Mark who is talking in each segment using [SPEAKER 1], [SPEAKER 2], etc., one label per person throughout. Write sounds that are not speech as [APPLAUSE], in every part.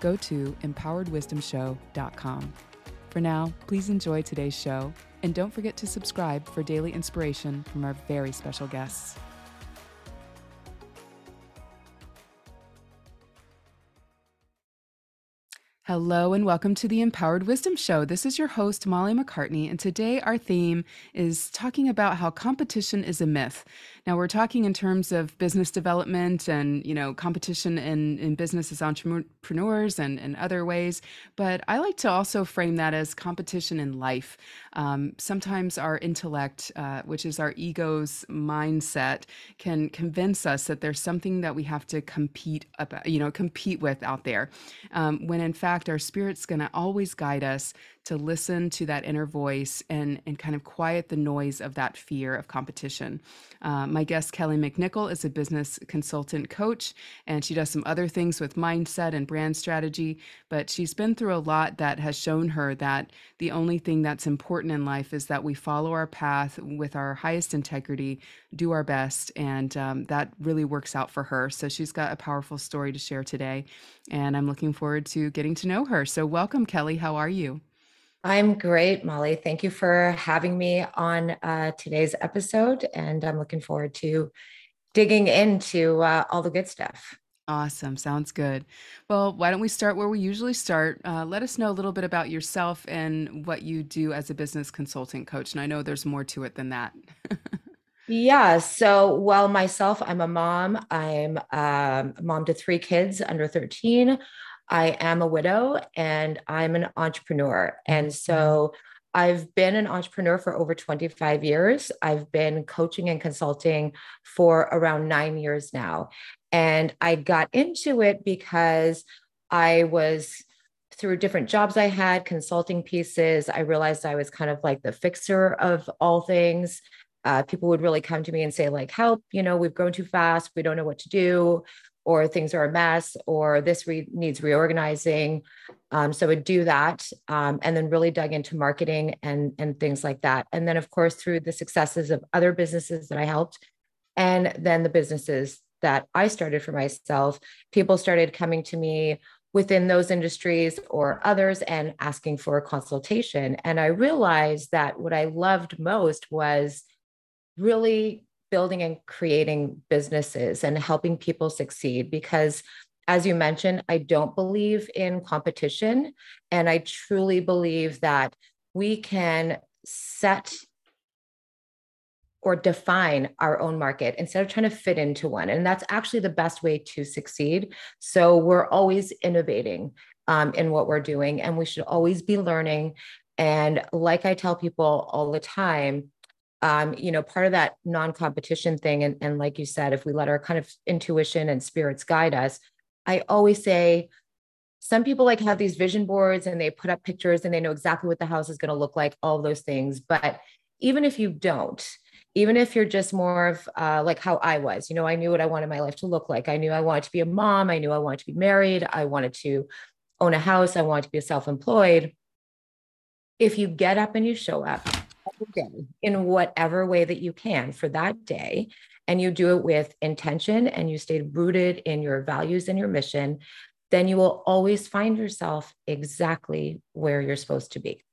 [SPEAKER 1] go to empoweredwisdomshow.com. For now, please enjoy today's show, and don't forget to subscribe for daily inspiration from our very special guests. Hello and welcome to the Empowered Wisdom Show. This is your host, Molly MacCartney, and today our theme is talking about how competition is a myth. Now we're talking in terms of business development and you know competition in, in business as entrepreneurs and, and other ways, but I like to also frame that as competition in life. Um, sometimes our intellect, uh, which is our ego's mindset, can convince us that there's something that we have to compete about, you know, compete with out there, um, when in fact our spirit's going to always guide us to listen to that inner voice and, and kind of quiet the noise of that fear of competition. Uh, my guest, Kelley McNicoll, is a business consultant coach, and she does some other things with mindset and brand strategy. But she's been through a lot that has shown her that the only thing that's important in life is that we follow our path with our highest integrity, do our best, and um, that really works out for her. So she's got a powerful story to share today, and I'm looking forward to getting to know her. So, welcome, Kelley. How are you?
[SPEAKER 2] I'm great, Molly. Thank you for having me on uh, today's episode. And I'm looking forward to digging into uh, all the good stuff.
[SPEAKER 1] Awesome. Sounds good. Well, why don't we start where we usually start? Uh, let us know a little bit about yourself and what you do as a business consulting coach. And I know there's more to it than that.
[SPEAKER 2] yeah. So, well, myself, I'm a mom. I'm um, a mom to three kids under 13. I am a widow and I'm an entrepreneur. And mm-hmm. so I've been an entrepreneur for over 25 years. I've been coaching and consulting for around nine years now. And I got into it because I was through different jobs I had, consulting pieces. I realized I was kind of like the fixer of all things. Uh, people would really come to me and say, like, help, you know, we've grown too fast. We don't know what to do or things are a mess or this re- needs reorganizing. Um, so would do that um, and then really dug into marketing and and things like that. And then of course through the successes of other businesses that i helped and then the businesses that i started for myself people started coming to me within those industries or others and asking for a consultation. And i realized that what i loved most was really building and creating businesses and helping people succeed because as you mentioned i don't believe in competition. And i truly believe that we can set or define our own market instead of trying to fit into one. And that's actually the best way to succeed. So we're always innovating um, in what we're doing and we should always be learning. And like i tell people all the time um, you know, part of that non-competition thing, and, and like you said, if we let our kind of intuition and spirits guide us, I always say some people like have these vision boards and they put up pictures and they know exactly what the house is going to look like, all those things. But even if you don't, even if you're just more of uh, like how I was, you know, I knew what I wanted my life to look like. I knew I wanted to be a mom. I knew I wanted to be married. I wanted to own a house. I wanted to be self employed. If you get up and you show up in whatever way that you can for that day. And you do it with intention and you stay rooted in your values and your mission, then you will always find yourself exactly where you're supposed to be.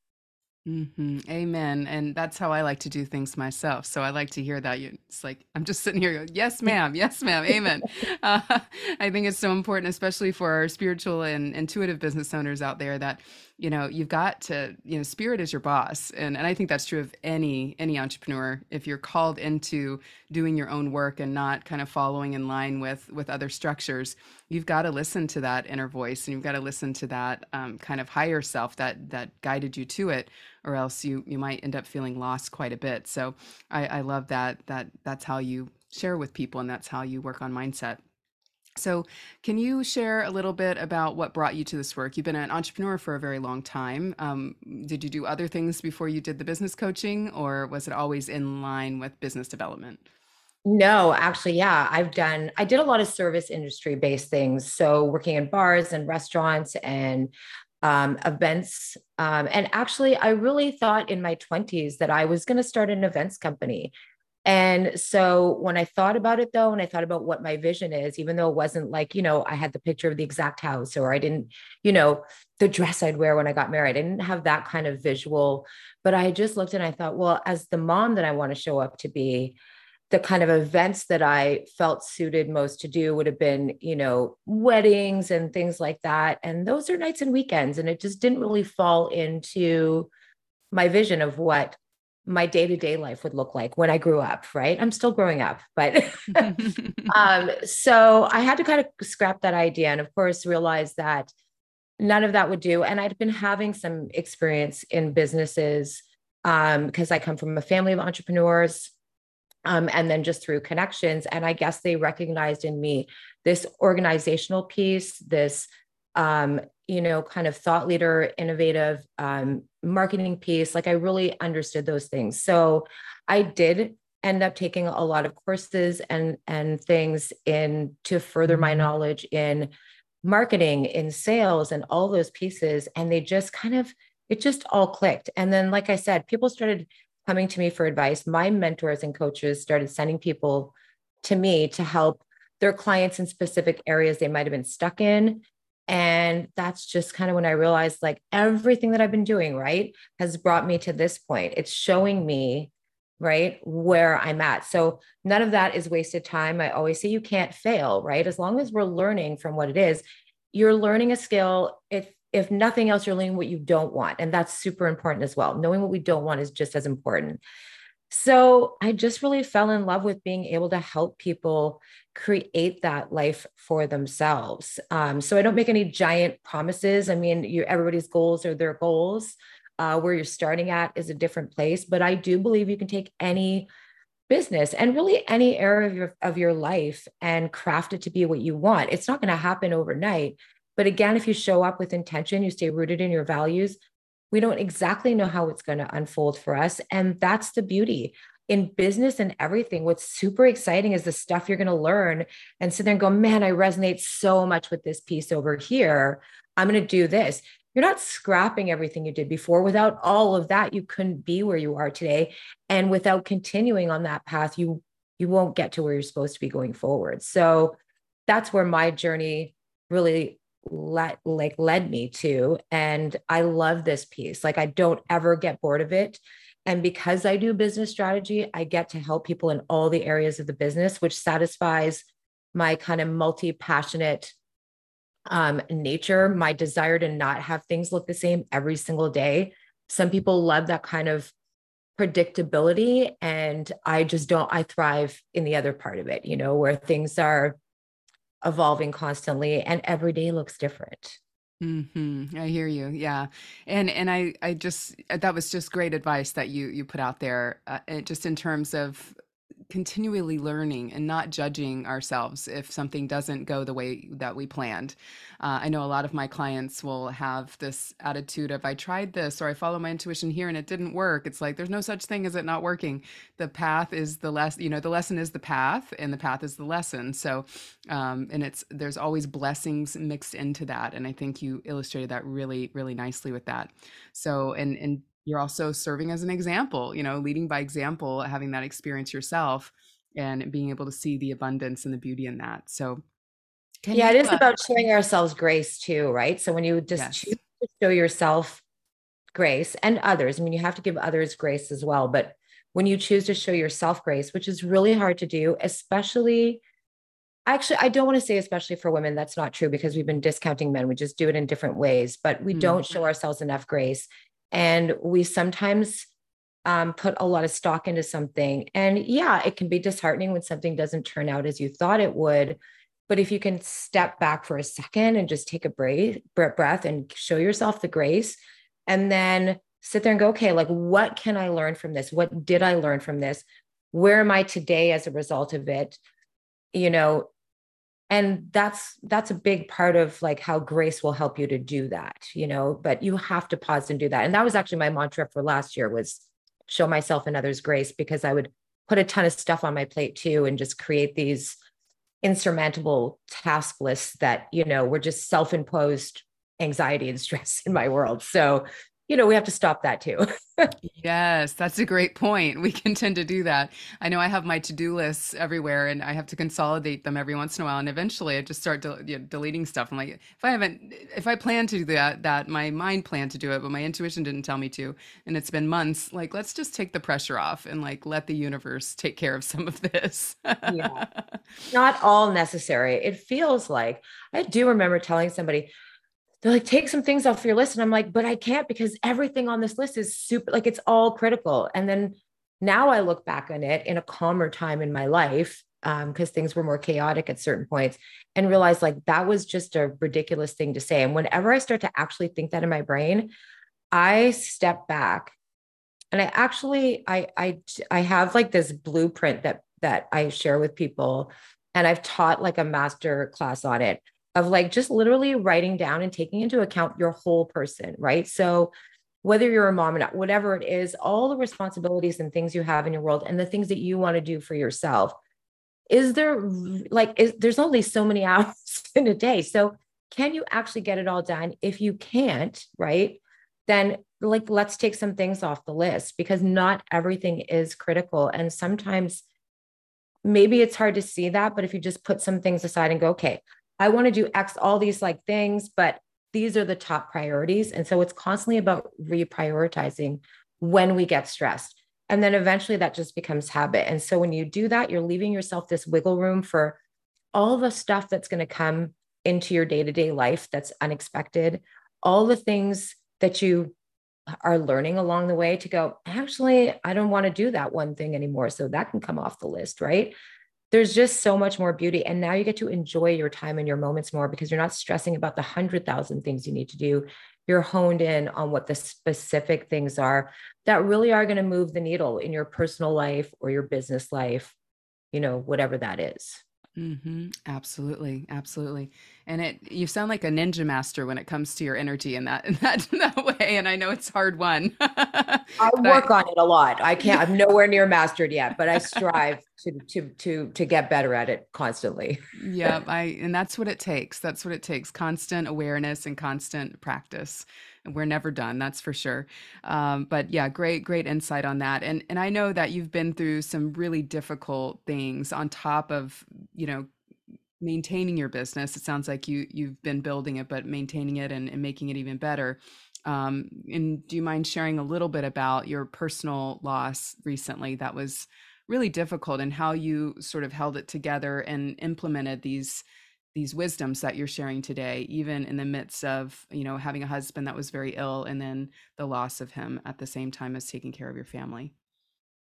[SPEAKER 1] Mm-hmm. Amen. And that's how I like to do things myself. So I like to hear that. You, it's like I'm just sitting here. Going, yes, ma'am. Yes, ma'am. Amen. [LAUGHS] uh, [LAUGHS] I think it's so important, especially for our spiritual and intuitive business owners out there, that you know you've got to you know spirit is your boss. And, and i think that's true of any any entrepreneur. If you're called into doing your own work and not kind of following in line with with other structures you've got to listen to that inner voice and you've got to listen to that um, kind of higher self that that guided you to it or else you you might end up feeling lost quite a bit. So i i love that that that's how you share with people and that's how you work on mindset So, can you share a little bit about what brought you to this work? You've been an entrepreneur for a very long time. Um, did you do other things before you did the business coaching, or was it always in line with business development?
[SPEAKER 2] No, actually, yeah, I've done, I did a lot of service industry based things. So, working in bars and restaurants and um, events. Um, and actually, I really thought in my 20s that I was going to start an events company. And so when I thought about it though, and I thought about what my vision is, even though it wasn't like, you know, I had the picture of the exact house or I didn't, you know, the dress I'd wear when I got married, I didn't have that kind of visual. But I just looked and I thought, well, as the mom that I want to show up to be, the kind of events that I felt suited most to do would have been, you know, weddings and things like that. And those are nights and weekends. And it just didn't really fall into my vision of what my day-to-day life would look like when I grew up, right? I'm still growing up, but [LAUGHS] um, so I had to kind of scrap that idea and of course realize that none of that would do. And I'd been having some experience in businesses because um, I come from a family of entrepreneurs um, and then just through connections. And I guess they recognized in me this organizational piece, this, um, you know, kind of thought leader, innovative um, marketing piece. Like I really understood those things. So I did end up taking a lot of courses and and things in to further my mm-hmm. knowledge in marketing in sales and all those pieces and they just kind of it just all clicked and then like i said people started coming to me for advice, my mentors and coaches started sending people to me to help their clients in specific areas they might have been stuck in. And that's just kind of when I realized like everything that I've been doing, right, has brought me to this point. It's showing me, right, where I'm at. So none of that is wasted time. I always say you can't fail, right? As long as we're learning from what it is, you're learning a skill. If if nothing else, you're learning what you don't want. And that's super important as well. Knowing what we don't want is just as important. So I just really fell in love with being able to help people create that life for themselves. Um, so I don't make any giant promises. I mean, you, everybody's goals are their goals. Uh, where you're starting at is a different place, but I do believe you can take any business and really any area of your of your life and craft it to be what you want. It's not going to happen overnight, but again, if you show up with intention, you stay rooted in your values, we don't exactly know how it's going to unfold for us. And that's the beauty in business and everything. What's super exciting is the stuff you're going to learn and sit there and go, man, I resonate so much with this piece over here. I'm going to do this. You're not scrapping everything you did before. Without all of that, you couldn't be where you are today. And without continuing on that path, you you won't get to where you're supposed to be going forward. So that's where my journey really let like led me to and i love this piece. Like i don't ever get bored of it. And because i do business strategy i get to help people in all the areas of the business which satisfies my kind of multi-passionate um, nature my desire to not have things look the same every single day. Some people love that kind of predictability and i just don't i thrive in the other part of it you know where things are evolving constantly and every day looks different
[SPEAKER 1] hmm I hear you. Yeah. And and I I just that was just great advice that you you put out there uh, just in terms of continually learning and not judging ourselves if something doesn't go the way that we planned. Uh, I know a lot of my clients will have this attitude of, I tried this or I follow my intuition here and it didn't work. It's like, there's no such thing as it not working. The path is the lesson, you know, the lesson is the path and the path is the lesson. So, um, and it's, there's always blessings mixed into that. And I think you illustrated that really, really nicely with that. So, and, and you're also serving as an example, you know, leading by example, having that experience yourself and being able to see the abundance and the beauty in that. So,
[SPEAKER 2] yeah, you, it is uh, about showing ourselves grace too, right? So when you just yes. choose to show yourself grace and others, I mean, you have to give others grace as well, but when you choose to show yourself grace, which is really hard to do, especially actually i don't want to say especially for women that's not true because we've been discounting men we just do it in different ways but we mm-hmm. don't show ourselves enough grace and we sometimes um, put a lot of stock into something. And yeah, it can be disheartening when something doesn't turn out as you thought it would. But if you can step back for a second and just take a breath, breath and show yourself the grace, and then sit there and go, okay, like what can I learn from this? What did I learn from this? Where am I today as a result of it? You know, and that's that's a big part of like how grace will help you to do that you know but you have to pause and do that. And that was actually my mantra for last year was show myself and others grace because i would put a ton of stuff on my plate too and just create these insurmountable task lists that you know were just self-imposed anxiety and [LAUGHS] stress in my world. So you know, we have to stop that too. [LAUGHS]
[SPEAKER 1] yes, that's a great point. We can tend to do that. I know I have my to-do lists everywhere and I have to consolidate them every once in a while. And eventually I just start de- you know, deleting stuff. I'm like, if I haven't, if I plan to do that, that my mind planned to do it, but my intuition didn't tell me to, and it's been months, like, let's just take the pressure off and like, let the universe take care of some of this.
[SPEAKER 2] yeah. [LAUGHS] Not all necessary. It feels like, I do remember telling somebody, they're like, take some things off your list. And I'm like, but I can't because everything on this list is super, like it's all critical. And then now I look back on it in a calmer time in my life because um, things were more chaotic at certain points and realize like that was just a ridiculous thing to say. And whenever I start to actually think that in my brain, I step back and I actually I I I have like this blueprint that that I share with people and I've taught like a master class on it of like just literally writing down and taking into account your whole person, right? So whether you're a mom or not, whatever it is, all the responsibilities and things you have in your world and the things that you want to do for yourself. Is there like is there's only so many [LAUGHS] hours in a day. So can you actually get it all done? If you can't, right? Then like let's take some things off the list because not everything is critical. And sometimes maybe it's hard to see that, but if you just put some things aside and go, okay, I want to do X, all these like things, but these are the top priorities. And so it's constantly about reprioritizing when we get stressed. And then eventually that just becomes habit. And so when you do that, you're leaving yourself this wiggle room for all the stuff that's going to come into your day to day life that's unexpected, all the things that you are learning along the way to go, actually, I don't want to do that one thing anymore. So that can come off the list, right? There's just so much more beauty. And now you get to enjoy your time and your moments more because you're not stressing about the hundred thousand things you need to do. You're honed in on what the specific things are that really are going to move the needle in your personal life or your business life, you know, whatever that is.
[SPEAKER 1] Mm-hmm. Absolutely, absolutely. And it you sound like a ninja master when it comes to your energy in that [LAUGHS] in that, in that way. And I know it's hard one. [LAUGHS]
[SPEAKER 2] I work I, on it a lot. I can't. I'm [LAUGHS] nowhere near mastered yet, but I strive to to to to get better at it constantly.
[SPEAKER 1] yeah, I and that's what it takes. That's what it takes. Constant awareness and constant practice we're never done that's for sure. Um, but yeah great great insight on that. And and i know that you've been through some really difficult things on top of you know maintaining your business. It sounds like you you've been building it but maintaining it and, and making it even better. Um, and do you mind sharing a little bit about your personal loss recently that was really difficult and how you sort of held it together and implemented these these wisdoms that you're sharing today even in the midst of you know having a husband that was very ill and then the loss of him at the same time as taking care of your family?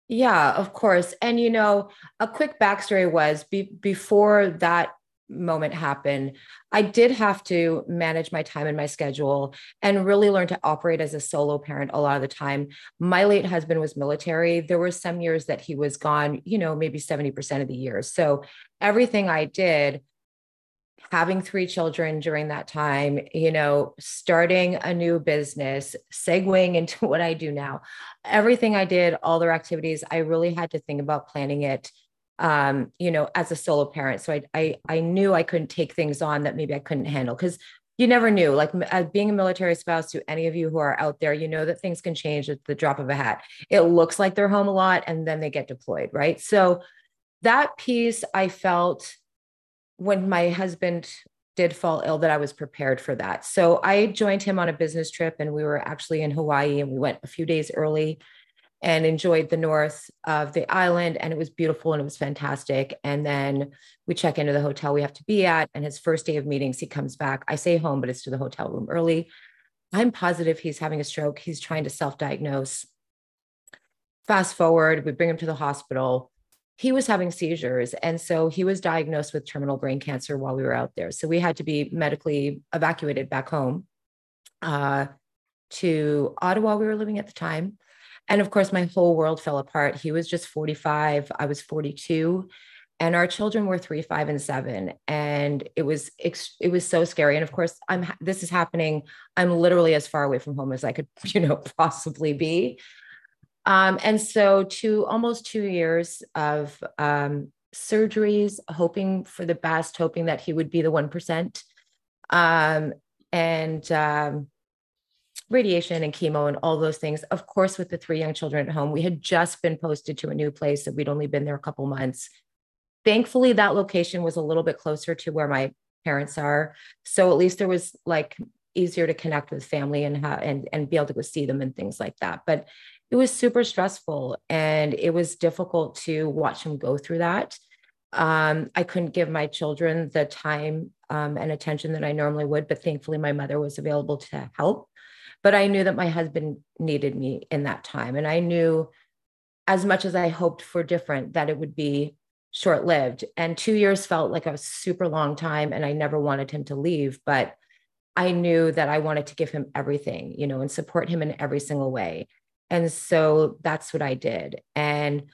[SPEAKER 2] Yeah of course. And you know a quick backstory was be- before that moment happened i did have to manage my time and my schedule and really learn to operate as a solo parent a lot of the time. My late husband was military. There were some years that he was gone you know maybe 70% of the years so everything i did having three children during that time, you know, starting a new business, segueing [LAUGHS] into what I do now, everything I did, all their activities, I really had to think about planning it um you know as a solo parent. So I, I i knew i couldn't take things on that maybe i couldn't handle because you never knew. Like as being a military spouse to any of you who are out there you know that things can change at the drop of a hat. It looks like they're home a lot and then they get deployed right? So that piece i felt when my husband did fall ill that I was prepared for that. So I joined him on a business trip and we were actually in Hawaii and we went a few days early and enjoyed the north of the island and it was beautiful and it was fantastic. And then we check into the hotel we have to be at and his first day of meetings he comes back. I say home but it's to the hotel room early. I'm positive he's having a stroke. He's trying to self-diagnose. Fast forward we bring him to the hospital he was having seizures. And so he was diagnosed with terminal brain cancer while we were out there. So we had to be medically evacuated back home uh, to Ottawa, we were living at the time. And of course, my whole world fell apart. He was just 45, I was 42. and our children were three five and seven and it was it was so scary and of course i'm this is happening i'm literally as far away from home as i could [LAUGHS] you know possibly be um, and so to almost two years of um, surgeries hoping for the best hoping that he would be the 1% um, and um, radiation and chemo and all those things. Of course with the three young children at home we had just been posted to a new place that we'd only been there a couple months. Thankfully that location was a little bit closer to where my parents are. So at least there was like easier to connect with family and and and be able to go see them and things like that. But it was super stressful and it was difficult to watch him go through that um, i couldn't give my children the time um, and attention that i normally would but thankfully my mother was available to help but i knew that my husband needed me in that time and i knew as much as i hoped for different that it would be short lived. And two years felt like a super long time. And I never wanted him to leave. But I knew that I wanted to give him everything, you know, and support him in every single way. And so that's what I did. And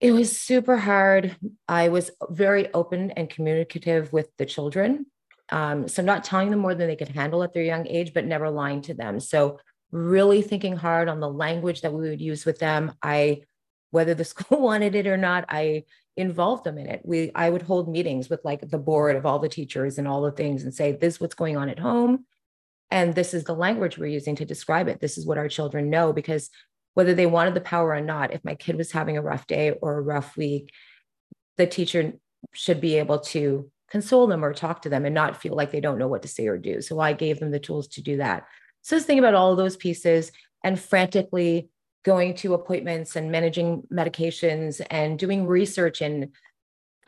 [SPEAKER 2] it was super hard. I was very open and communicative with the children. Um, so, not telling them more than they could handle at their young age, but never lying to them. So, really thinking hard on the language that we would use with them. I, whether the [LAUGHS] school wanted it or not, I involved them in it. We I would hold meetings with like the board of all the teachers and all the things and say this is what's going on at home and this is the language we're using to describe it. This is what our children know because whether they wanted the power or not, if my kid was having a rough day or a rough week, the teacher should be able to console them or talk to them and not feel like they don't know what to say or do. So I gave them the tools to do that. So just think about all those pieces and frantically going to appointments and managing medications and doing research in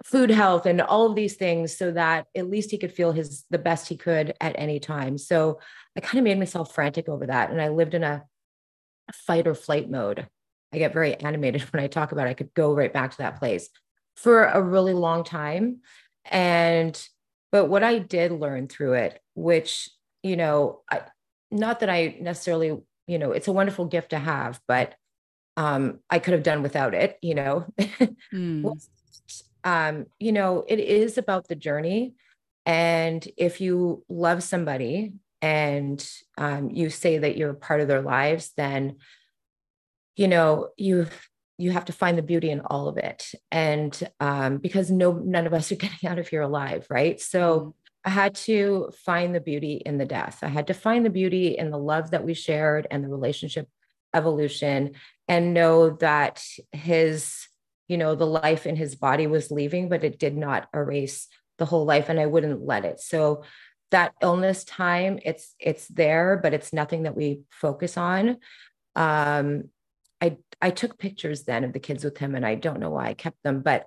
[SPEAKER 2] food health and all of these things so that at least he could feel his the best he could at any time so i kind of made myself frantic over that and i lived in a fight or flight mode i get very animated [LAUGHS] when i talk about it. i could go right back to that place for a really long time and but what i did learn through it which you know I, not that i necessarily you know it's a wonderful gift to have but um i could have done without it you know [LAUGHS] mm. Um you know it is about the journey and if you love somebody and um, you say that you're part of their lives then you know you you have to find the beauty in all of it and um, because no none of us are [LAUGHS] getting out of here alive right so mm. I had to find the beauty in the death. I had to find the beauty in the love that we shared and the relationship evolution and know that his, you know, the life in his body was leaving, but it did not erase the whole life and I wouldn't let it. So that illness time, it's it's there, but it's nothing that we focus on. Um, I I took pictures then of the kids with him and I don't know why I kept them, but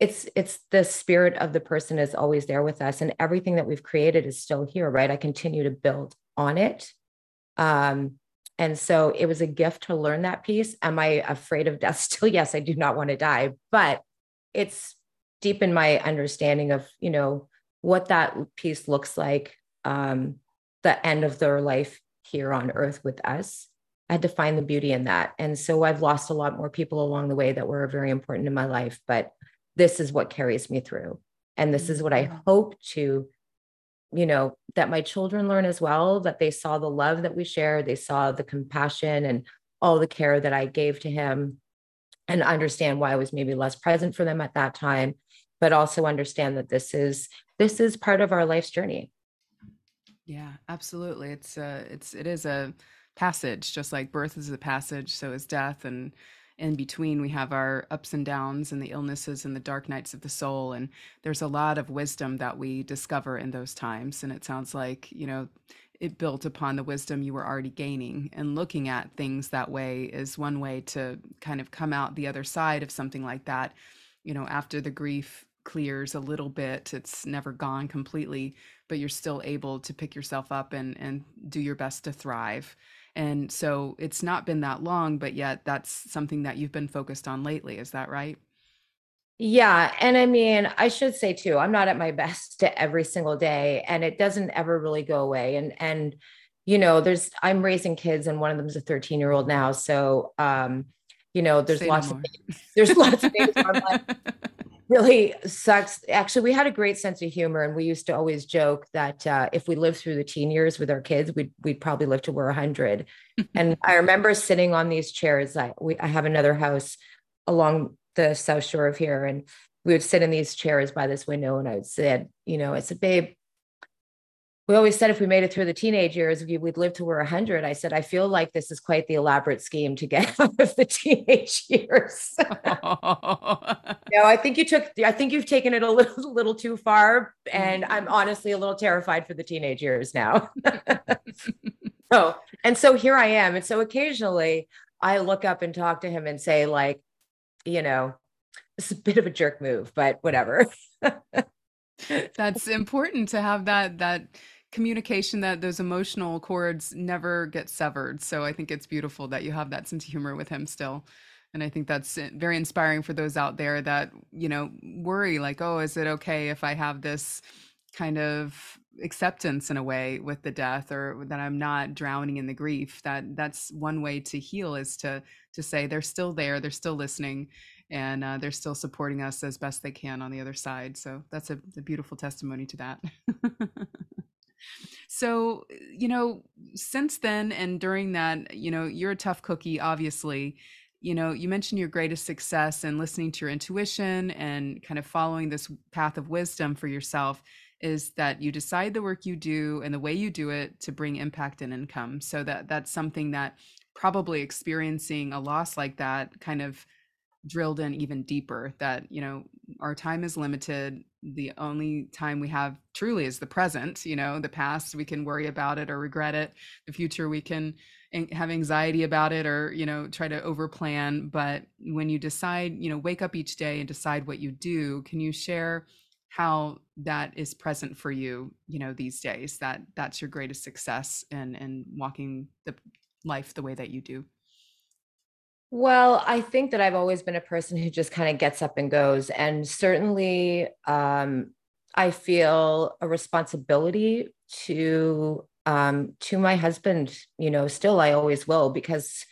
[SPEAKER 2] it's it's the spirit of the person is always there with us and everything that we've created is still here right i continue to build on it um and so it was a gift to learn that piece am i afraid of death [LAUGHS] still yes i do not want to die but it's deep in my understanding of you know what that piece looks like um the end of their life here on earth with us i had to find the beauty in that and so i've lost a lot more people along the way that were very important in my life but this is what carries me through. And this is what I mm-hmm. hope to, you know, that my children learn as well, that they saw the love that we shared, they saw the compassion and all the care that I gave to him and understand why I was maybe less present for them at that time, but also understand that this is this is part of our life's journey.
[SPEAKER 1] Yeah, absolutely. It's uh it's it is a passage, just like birth is a passage, so is death and in between we have our ups and downs and the illnesses and the dark nights of the soul and there's a lot of wisdom that we discover in those times and it sounds like you know it built upon the wisdom you were already gaining and looking at things that way is one way to kind of come out the other side of something like that. You know after the grief clears a little bit it's never gone completely but you're still able to pick yourself up and and do your best to thrive and so it's not been that long, but yet that's something that you've been focused on lately. Is that right?
[SPEAKER 2] Yeah. And I mean, I should say too, I'm not at my best to every single day and it doesn't ever really go away. And, and, you know, there's, I'm raising kids and one of them is a 13 year old now. So, um, you know, there's Say lots no of, there's lots of things [LAUGHS] I'm like, really sucks. Actually, we had a great sense of humor, and we used to always joke that uh, if we lived through the teen years with our kids, we'd we'd probably live to we're hundred. [LAUGHS] and I remember sitting on these chairs. I we I have another house along the south shore of here, and we would sit in these chairs by this window, and I would say, you know, I said, babe, we always said if we made it through the teenage years, we'd live to we're 100. I said, I feel like this is quite the elaborate scheme to get [LAUGHS] out of the teenage years. [LAUGHS] Oh. no, I think you took, I think you've taken it a [LAUGHS] little, little too far. And I'm mm-hmm. honestly a little terrified for the teenage years now. so, [LAUGHS] [LAUGHS] and so here I am. And so occasionally I look up and talk to him and say, like, you know, it's a bit of a jerk move, but whatever.
[SPEAKER 1] That's important to have that, that, communication that those emotional cords never get severed. So I think it's beautiful that you have that sense of humor with him still. And I think that's eh, very inspiring for those out there that, you know, worry like, oh, is it okay if I have this kind of acceptance in a way with the death or that I'm not drowning in the grief? That that's one way to heal is to to say they're still there they're still listening and uh, they're still supporting us as best they can on the other side. So that's a, a beautiful testimony to that. [LAUGHS] So, you know, since then and during that, you know, you're a tough cookie, obviously. You know, you mentioned your greatest success and listening to your intuition and kind of following this path of wisdom for yourself is that you decide the work you do and the way you do it to bring impact and income. So that that's something that probably experiencing a loss like that kind of drilled in even deeper that you know our time is limited. The only time we have truly is the present you know the past we can worry about it or regret it. The future we can have anxiety about it or you know try to overplan. But when you decide you know wake up each day and decide what you do can you share how that is present for you you know these days that that's your greatest success in in walking the life the way that you do
[SPEAKER 2] well, I think that I've always been a person who just kind of gets up and goes. And certainly, um, I feel a responsibility to um, to my husband. You know, still I always will because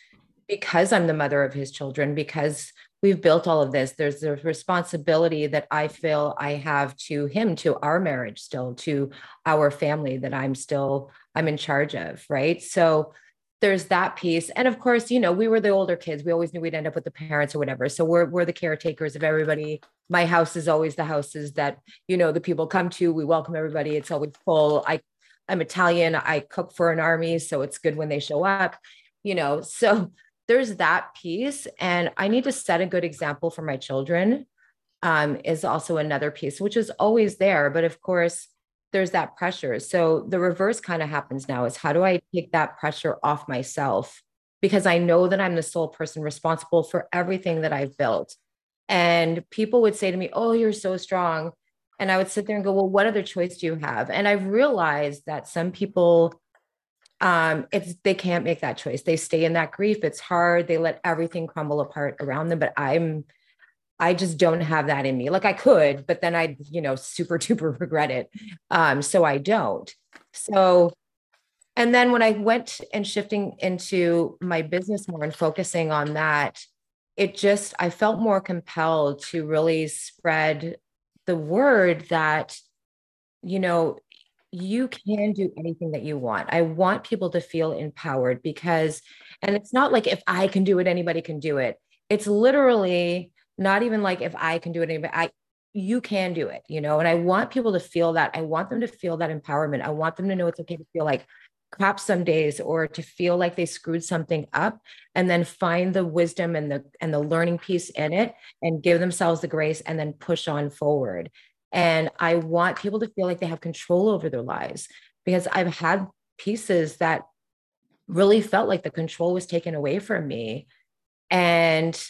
[SPEAKER 2] because I'm the mother of his children. Because we've built all of this. There's a responsibility that I feel I have to him, to our marriage, still to our family that I'm still I'm in charge of. Right. So there's that piece. And of course, you know, we were the older kids. We always knew we'd end up with the parents or whatever. So we're we're the caretakers of everybody. My house is always the houses that, you know, the people come to. We welcome everybody. It's always full. I I'm Italian. I cook for an army, so it's good when they show up, you know. So there's that piece. And I need to set a good example for my children. Um, is also another piece, which is always there. But of course, there's that pressure. So the reverse kind of happens now is how do I take that pressure off myself? Because I know that I'm the sole person responsible for everything that I've built. And people would say to me, Oh, you're so strong. And I would sit there and go, Well, what other choice do you have? And I've realized that some people, um, it's they can't make that choice. They stay in that grief. It's hard. They let everything crumble apart around them. But I'm I just don't have that in me. Like I could, but then I'd, you know, super [LAUGHS] duper regret it. Um, so I don't. So, and then when I went and shifting into my business more and focusing on that, it just, I felt more compelled to really spread the word that, you know, you can do anything that you want. I want people to feel empowered because, and it's not like if I can do it, anybody can do it. It's literally, not even like if I can do it, but I you can do it, you know. And I want people to feel that. I want them to feel that empowerment. I want them to know it's okay to feel like crap some days or to feel like they screwed something up and then find the wisdom and the and the learning piece in it and give themselves the grace and then push on forward and i want people to feel like they have control over their lives because i've had pieces that really felt like the control was taken away from me and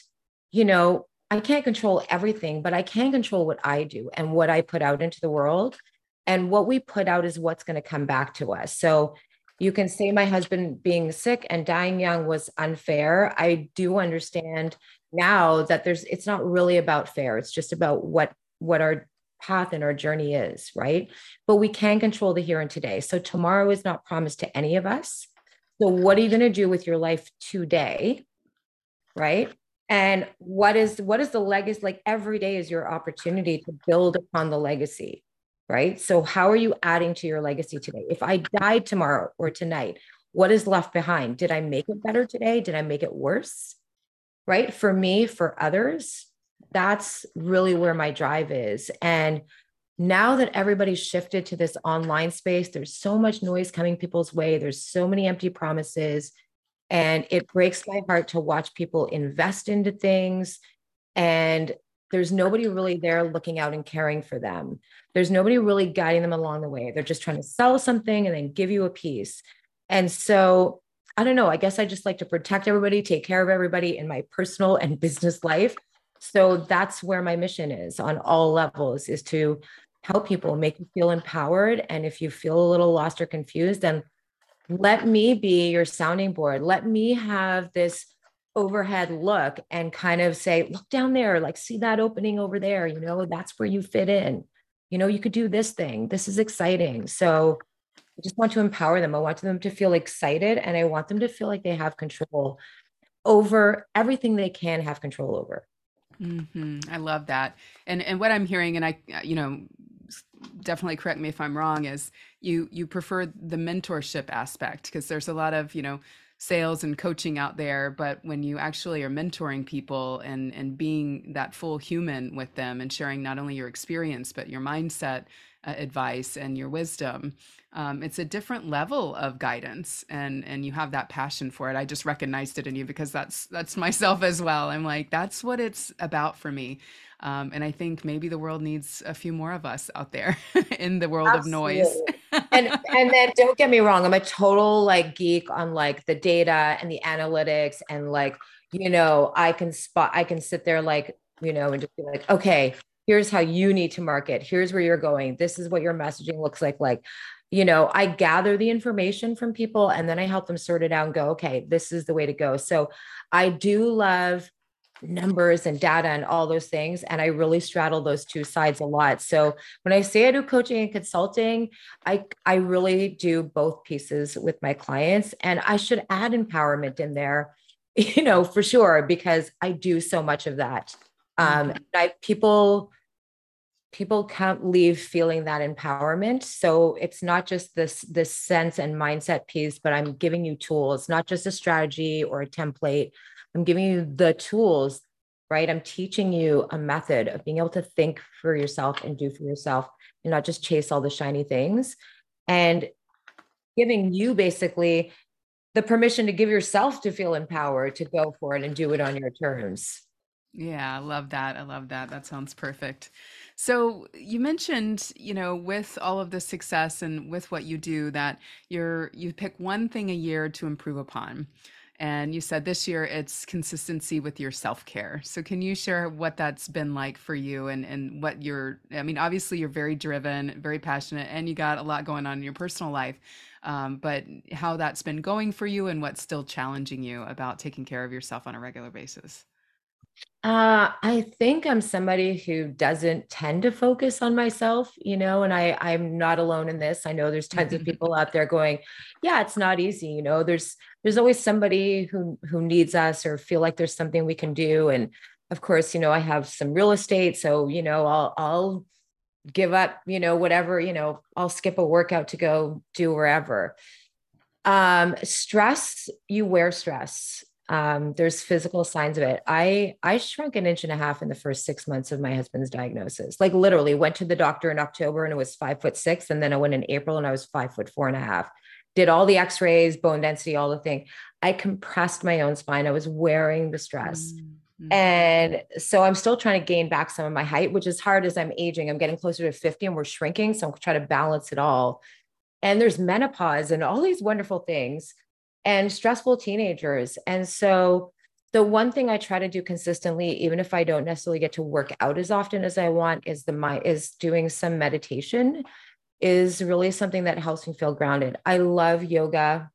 [SPEAKER 2] you know I can't control everything, but I can control what I do and what I put out into the world. And what we put out is what's going to come back to us. So you can say my husband being sick and dying young was unfair. I do understand now that there's it's not really about fair. It's just about what what our path and our journey is, right? But we can control the here and today. So tomorrow is not promised to any of us. So what are you going to do with your life today? Right? And what is what is the legacy like every day is your opportunity to build upon the legacy right? So how are you adding to your legacy today? If i died tomorrow or tonight what is left behind? Did i make it better today? Did i make it worse? Right? For me for others that's really where my drive is. And now that everybody's shifted to this online space there's so much noise coming people's way. There's so many empty promises and it breaks my heart to watch people invest into things and there's nobody really there looking out and caring for them. There's nobody really guiding them along the way. They're just trying to sell something and then give you a piece. And so I don't know. I guess I just like to protect everybody, take care of everybody in my personal and business life. So that's where my mission is on all levels is to help people make you feel empowered. And if you feel a little lost or confused, then let me be your sounding board. Let me have this overhead look and kind of say, look down there, like see that opening over there, you know, that's where you fit in. You know, you could do this thing. This is exciting. So I just want to empower them. I want them to feel excited and I want them to feel like they have control over everything they can have control over.
[SPEAKER 1] Mm-hmm. I love that. And and what I'm hearing, and I, you know, definitely correct me if I'm wrong, is you you prefer the mentorship aspect because there's a lot of you know sales and coaching out there but when you actually are mentoring people and and being that full human with them and sharing not only your experience but your mindset uh, advice and your wisdom um, it's a different level of guidance and and you have that passion for it i just recognized it in you because that's that's [LAUGHS] myself as well i'm like that's what it's about for me um, and I think maybe the world needs a few more of us out there [LAUGHS] in the world Absolutely. of noise.
[SPEAKER 2] and and then [LAUGHS] don't get me wrong, I'm a total like geek on like the data and the analytics and like, you know, I can spot, I can sit there like, you know, and just be like, okay, here's how you need to market. Here's where you're going. This is what your messaging looks like. Like, you know, I gather the information from people and then I help them sort it out and go, okay, this is the way to go. So I do love numbers and data and all those things. And I really straddle those two sides a lot. So when I say I do coaching and consulting, I, I really do both pieces with my clients. And I should add empowerment in there, [LAUGHS] you know, for sure, because I do so much of that. Um, mm-hmm. I, people, people can't leave feeling that empowerment so it's not just this this sense and mindset piece but i'm giving you tools not just a strategy or a template I'm giving you the tools, right? I'm teaching you a method of being able to think for yourself and do for yourself and not just chase all the shiny things. And giving you basically the permission to give yourself to feel empowered to go for it and do it on your terms.
[SPEAKER 1] Yeah, I love that. I love that. That sounds perfect. So you mentioned, you know, with all of the success and with what you do, that you're you pick one thing a year to improve upon. And you said this year it's consistency with your self care. So, can you share what that's been like for you and, and what you're, I mean, obviously you're very driven, very passionate, and you got a lot going on in your personal life, um, but how that's been going for you and what's still challenging you about taking care of yourself on a regular basis?
[SPEAKER 2] Uh, I think I'm somebody who doesn't tend to focus on myself, you know, and I I'm not alone in this. I know there's tons of [LAUGHS] people out there going, yeah, it's not easy, you know. There's there's always somebody who who needs us or feel like there's something we can do and of course, you know, I have some real estate, so you know, I'll I'll give up, you know, whatever, you know, I'll skip a workout to go do wherever. Um stress, you wear stress um, there's physical signs of it. I I shrunk an inch and a half in the first six months of my husband's diagnosis. Like literally went to the doctor in October and it was five foot six, and then I went in April and I was five foot four and a half. Did all the X-rays, bone density, all the thing. I compressed my own spine. I was wearing the stress. Mm-hmm. And so I'm still trying to gain back some of my height, which is hard as I'm aging. I'm getting closer to 50 and we're shrinking. So I'm trying to balance it all. And there's menopause and all these wonderful things and stressful teenagers. And so the one thing I try to do consistently, even if I don't necessarily get to work out as often as I want, is the my is doing some meditation is really something that helps me feel grounded. I love yoga.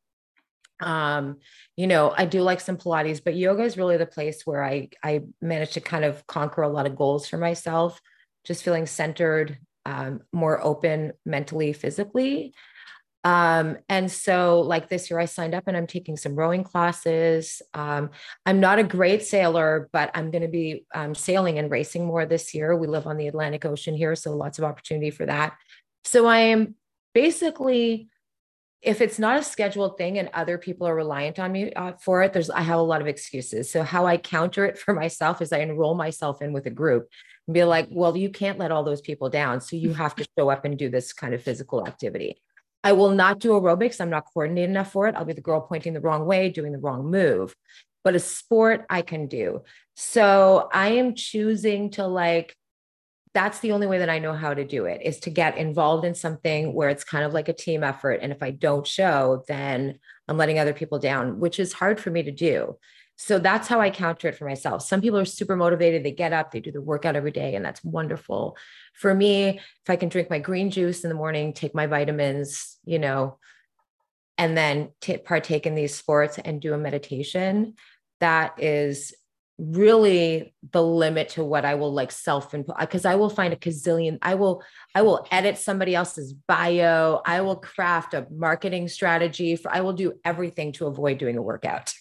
[SPEAKER 2] Um, you know, I do like some Pilates, but yoga is really the place where I I manage to kind of conquer a lot of goals for myself, just feeling centered, um, more open mentally, physically. Um, and so, like this year, I signed up and I'm taking some rowing classes. Um, I'm not a great sailor, but I'm going to be um, sailing and racing more this year. We live on the Atlantic Ocean here, so lots of opportunity for that. So, I am basically if it's not a scheduled thing and other people are reliant on me uh, for it there's i have a lot of excuses so how i counter it for myself is i enroll myself in with a group and be like well you can't let all those people down so you [LAUGHS] have to show up and do this kind of physical activity i will not do aerobics i'm not coordinated enough for it i'll be the girl pointing the wrong way doing the wrong move but a sport i can do so i am choosing to like that's the only way that I know how to do it is to get involved in something where it's kind of like a team effort. And if I don't show, then I'm letting other people down, which is hard for me to do. So that's how I counter it for myself. Some people are super motivated. They get up, they do the workout every day, and that's wonderful. For me, if I can drink my green juice in the morning, take my vitamins, you know, and then t- partake in these sports and do a meditation, that is really the limit to what I will like self input because I will find a gazillion. I will I will edit somebody else's bio. I will craft a marketing strategy for I will do everything to avoid doing a workout.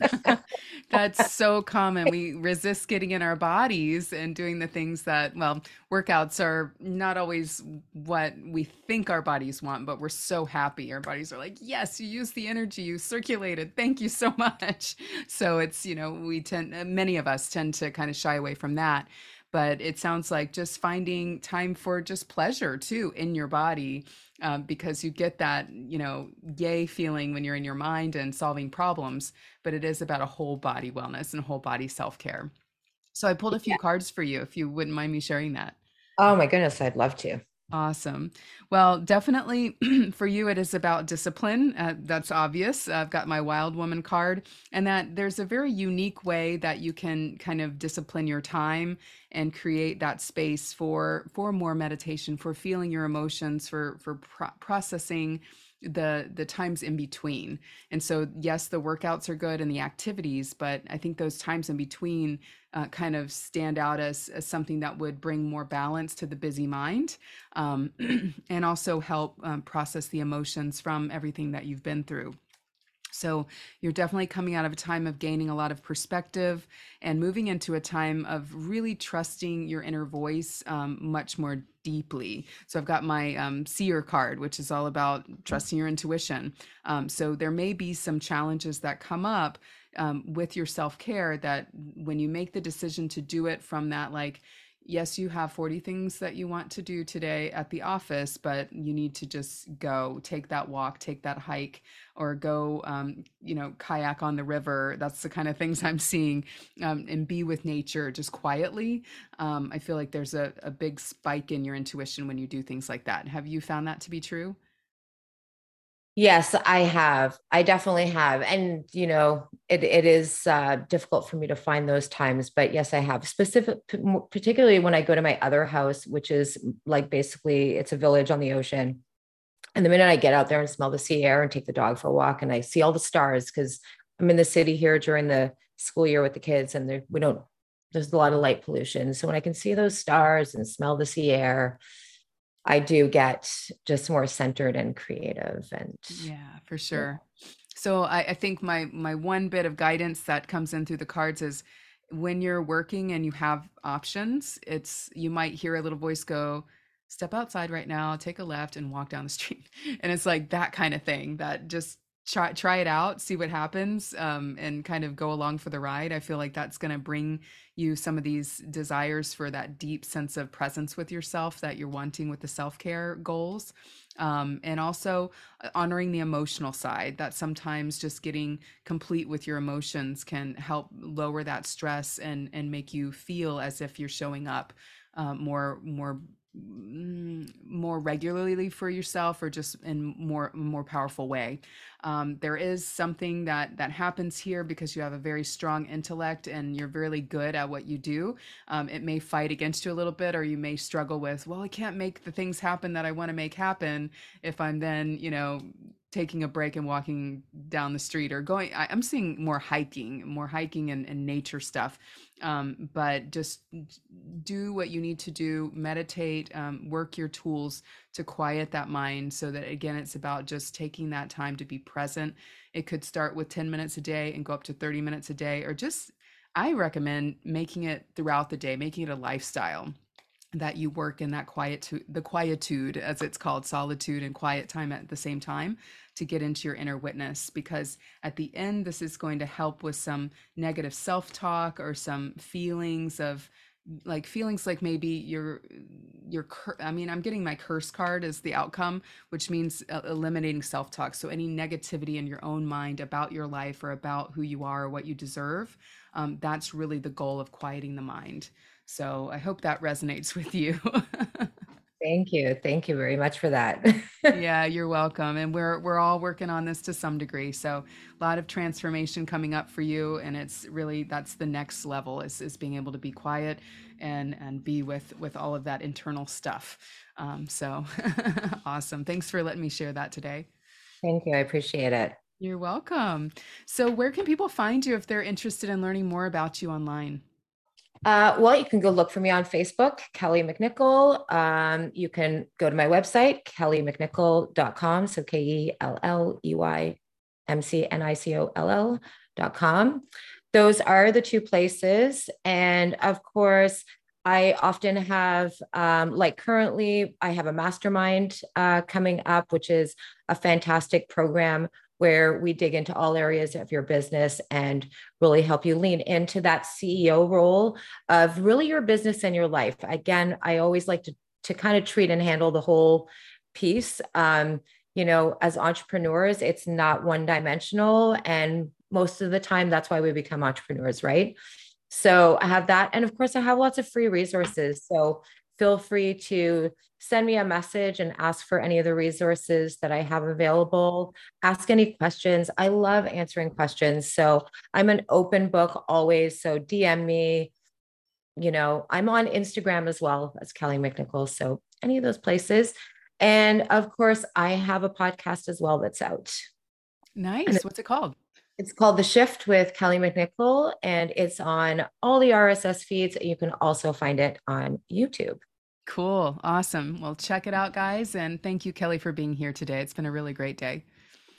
[SPEAKER 2] [LAUGHS]
[SPEAKER 1] That's so common. [LAUGHS] We resist getting in our bodies and doing the things that, well, workouts are not always what we think our bodies want, but we're so happy. Our bodies are like, yes, you use the energy, you circulated. Thank you so [LAUGHS] much. So it's, you know, we tend, uh, many of us tend to kind of shy away from that but it sounds like just finding time for just pleasure too in your body um, because you get that you know yay feeling when you're in your mind and solving problems but it is about a whole body wellness and whole body self-care. So i pulled a few yeah. cards for you if you wouldn't mind me sharing that.
[SPEAKER 2] Oh my goodness i'd love to
[SPEAKER 1] Awesome. Well, definitely [CLEARS THROAT] for you, it is about discipline. Uh, that's obvious. I've got my wild woman card, and that there's a very unique way that you can kind of discipline your time and create that space for for more meditation, for feeling your emotions, for for pro- processing the the times in between. And so yes the workouts are good and the activities but i think those times in between uh, kind of stand out as, as something that would bring more balance to the busy mind um, [CLEARS THROAT] and also help um, process the emotions from everything that you've been through. So you're definitely coming out of a time of gaining a lot of perspective and moving into a time of really trusting your inner voice um, much more deeply. So I've got my um, seer card, which is all about trusting your intuition. Um, so there may be some challenges that come up um, with your self care that when you make the decision to do it from that, like, yes, you have 40 things that you want to do today at the office, but you need to just go take that walk, take that hike, or go, um, you know, kayak on the river. That's the kind of things [LAUGHS] I'm seeing um, and be with nature just quietly. Um, I feel like there's a, a big spike in your intuition when you do things like that. Have you found that to be true?
[SPEAKER 2] Yes, I have. I definitely have. And, you know, it, it is uh, difficult for me to find those times, but yes, I have specific, particularly when I go to my other house, which is like basically it's a village on the ocean. And the minute I get out there and smell the sea air and take the dog for a walk and I see all the stars, because I'm in the city here during the school year with the kids and there, we don't, there's a lot of light pollution. So when I can see those stars and smell the sea air, I do get just more centered and creative and
[SPEAKER 1] yeah, for sure. Yeah. So I, I think my my one bit of guidance that comes in through the cards is when you're working and you have options, it's you might hear a little voice go, step outside right now, take a left and walk down the street. [LAUGHS] And it's like that kind of thing that just try try it out, see what happens, um, and kind of go along for the ride. I feel like that's going to bring you some of these desires for that deep sense of presence with yourself that you're wanting with the self care goals. Um, and also uh, honoring the emotional side that sometimes just getting complete with your emotions can help lower that stress and and make you feel as if you're showing up uh, more more Mm, more regularly for yourself or just in more more powerful way um, there is something that that happens here because you have a very strong intellect and you're really good at what you do. Um, it may fight against you a little bit or you may struggle with well i can't make the things happen that i want to make happen if i'm then you know taking a break and walking down the street or going I, am seeing more hiking more hiking and, and nature stuff. Um, but just do what you need to do, meditate, um, work your tools to quiet that mind so that, again, it's about just taking that time to be present. It could start with 10 minutes a day and go up to 30 minutes a day, or just, I recommend making it throughout the day, making it a lifestyle that you work in that quietude the quietude as it's called solitude and quiet time at the same time to get into your inner witness because at the end this is going to help with some negative self-talk or some feelings of like feelings like maybe you're you're i mean i'm getting my curse card as the outcome which means uh, eliminating self-talk so any negativity in your own mind about your life or about who you are or what you deserve um, that's really the goal of quieting the mind so I hope that resonates with you. [LAUGHS]
[SPEAKER 2] Thank you. Thank you very much for that.
[SPEAKER 1] yeah, you're welcome. And we're we're all working on this to some degree. So a lot of transformation coming up for you and it's really that's the next level is is being able to be quiet and and be with with all of that internal stuff. Um, so [LAUGHS] awesome. Thanks for letting me share that today.
[SPEAKER 2] Thank you. I appreciate it.
[SPEAKER 1] You're welcome. So where can people find you if they're interested in learning more about you online?
[SPEAKER 2] Uh, well, you can go look for me on Facebook, Kelley McNicoll. Um, you can go to my website, kelleymcnicoll.com. So K E L L E Y M C N I C O L L.com. Those are the two places. And of course, I often have, um, like currently, I have a mastermind uh, coming up, which is a fantastic program where we dig into all areas of your business and really help you lean into that CEO role of really your business and your life. Again, I always like to, to kind of treat and handle the whole piece. Um, you know, as entrepreneurs, it's not one dimensional. And most of the time, that's why we become entrepreneurs, right? So I have that. And of course, I have lots of free resources. So feel free to send me a message and ask for any of the resources that I have available. Ask any questions. I love answering questions. So I'm an open book always. So DM me. You know, I'm on Instagram as well as Kelley McNicoll. So any of those places. And of course, I have a podcast as well that's out.
[SPEAKER 1] Nice. What's it called?
[SPEAKER 2] It's called The Shift with Kelley McNicoll, and it's on all the RSS feeds. You can also find it on YouTube.
[SPEAKER 1] Cool. Awesome. Well, check it out, guys. And thank you, Kelley, for being here today. It's been a really great day.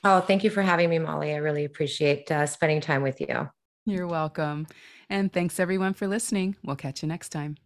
[SPEAKER 2] Oh, thank you for having me, Molly. I really appreciate uh, spending time with you.
[SPEAKER 1] You're welcome. And thanks, everyone, for listening. We'll catch you next time.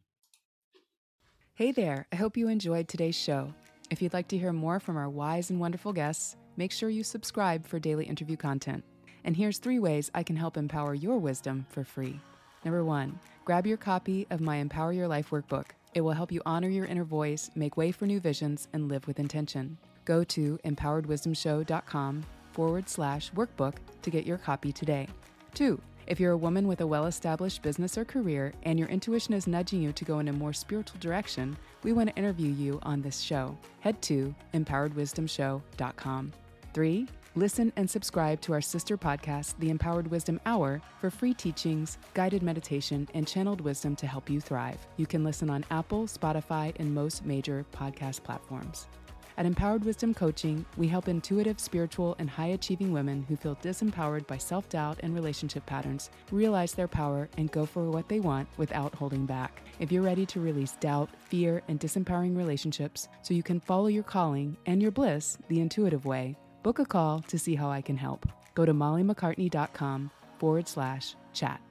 [SPEAKER 1] Hey there. I hope you enjoyed today's show. If you'd like to hear more from our wise and wonderful guests, make sure you subscribe for daily interview content. And here's three ways I can help empower your wisdom for free. Number one, grab your copy of my Empower Your Life workbook. It will help you honor your inner voice, make way for new visions, and live with intention. Go to empoweredwisdomshow.com forward slash workbook to get your copy today. Two, if you're a woman with a well established business or career and your intuition is nudging you to go in a more spiritual direction, we want to interview you on this show. Head to empoweredwisdomshow.com. Three, Listen and subscribe to our sister podcast, The Empowered Wisdom Hour, for free teachings, guided meditation, and channeled wisdom to help you thrive. You can listen on Apple, Spotify, and most major podcast platforms. At Empowered Wisdom Coaching, we help intuitive, spiritual, and high achieving women who feel disempowered by self doubt and relationship patterns realize their power and go for what they want without holding back. If you're ready to release doubt, fear, and disempowering relationships so you can follow your calling and your bliss the intuitive way, book a call to see how I can help. Go to mollymaccartney.com forward slash chat.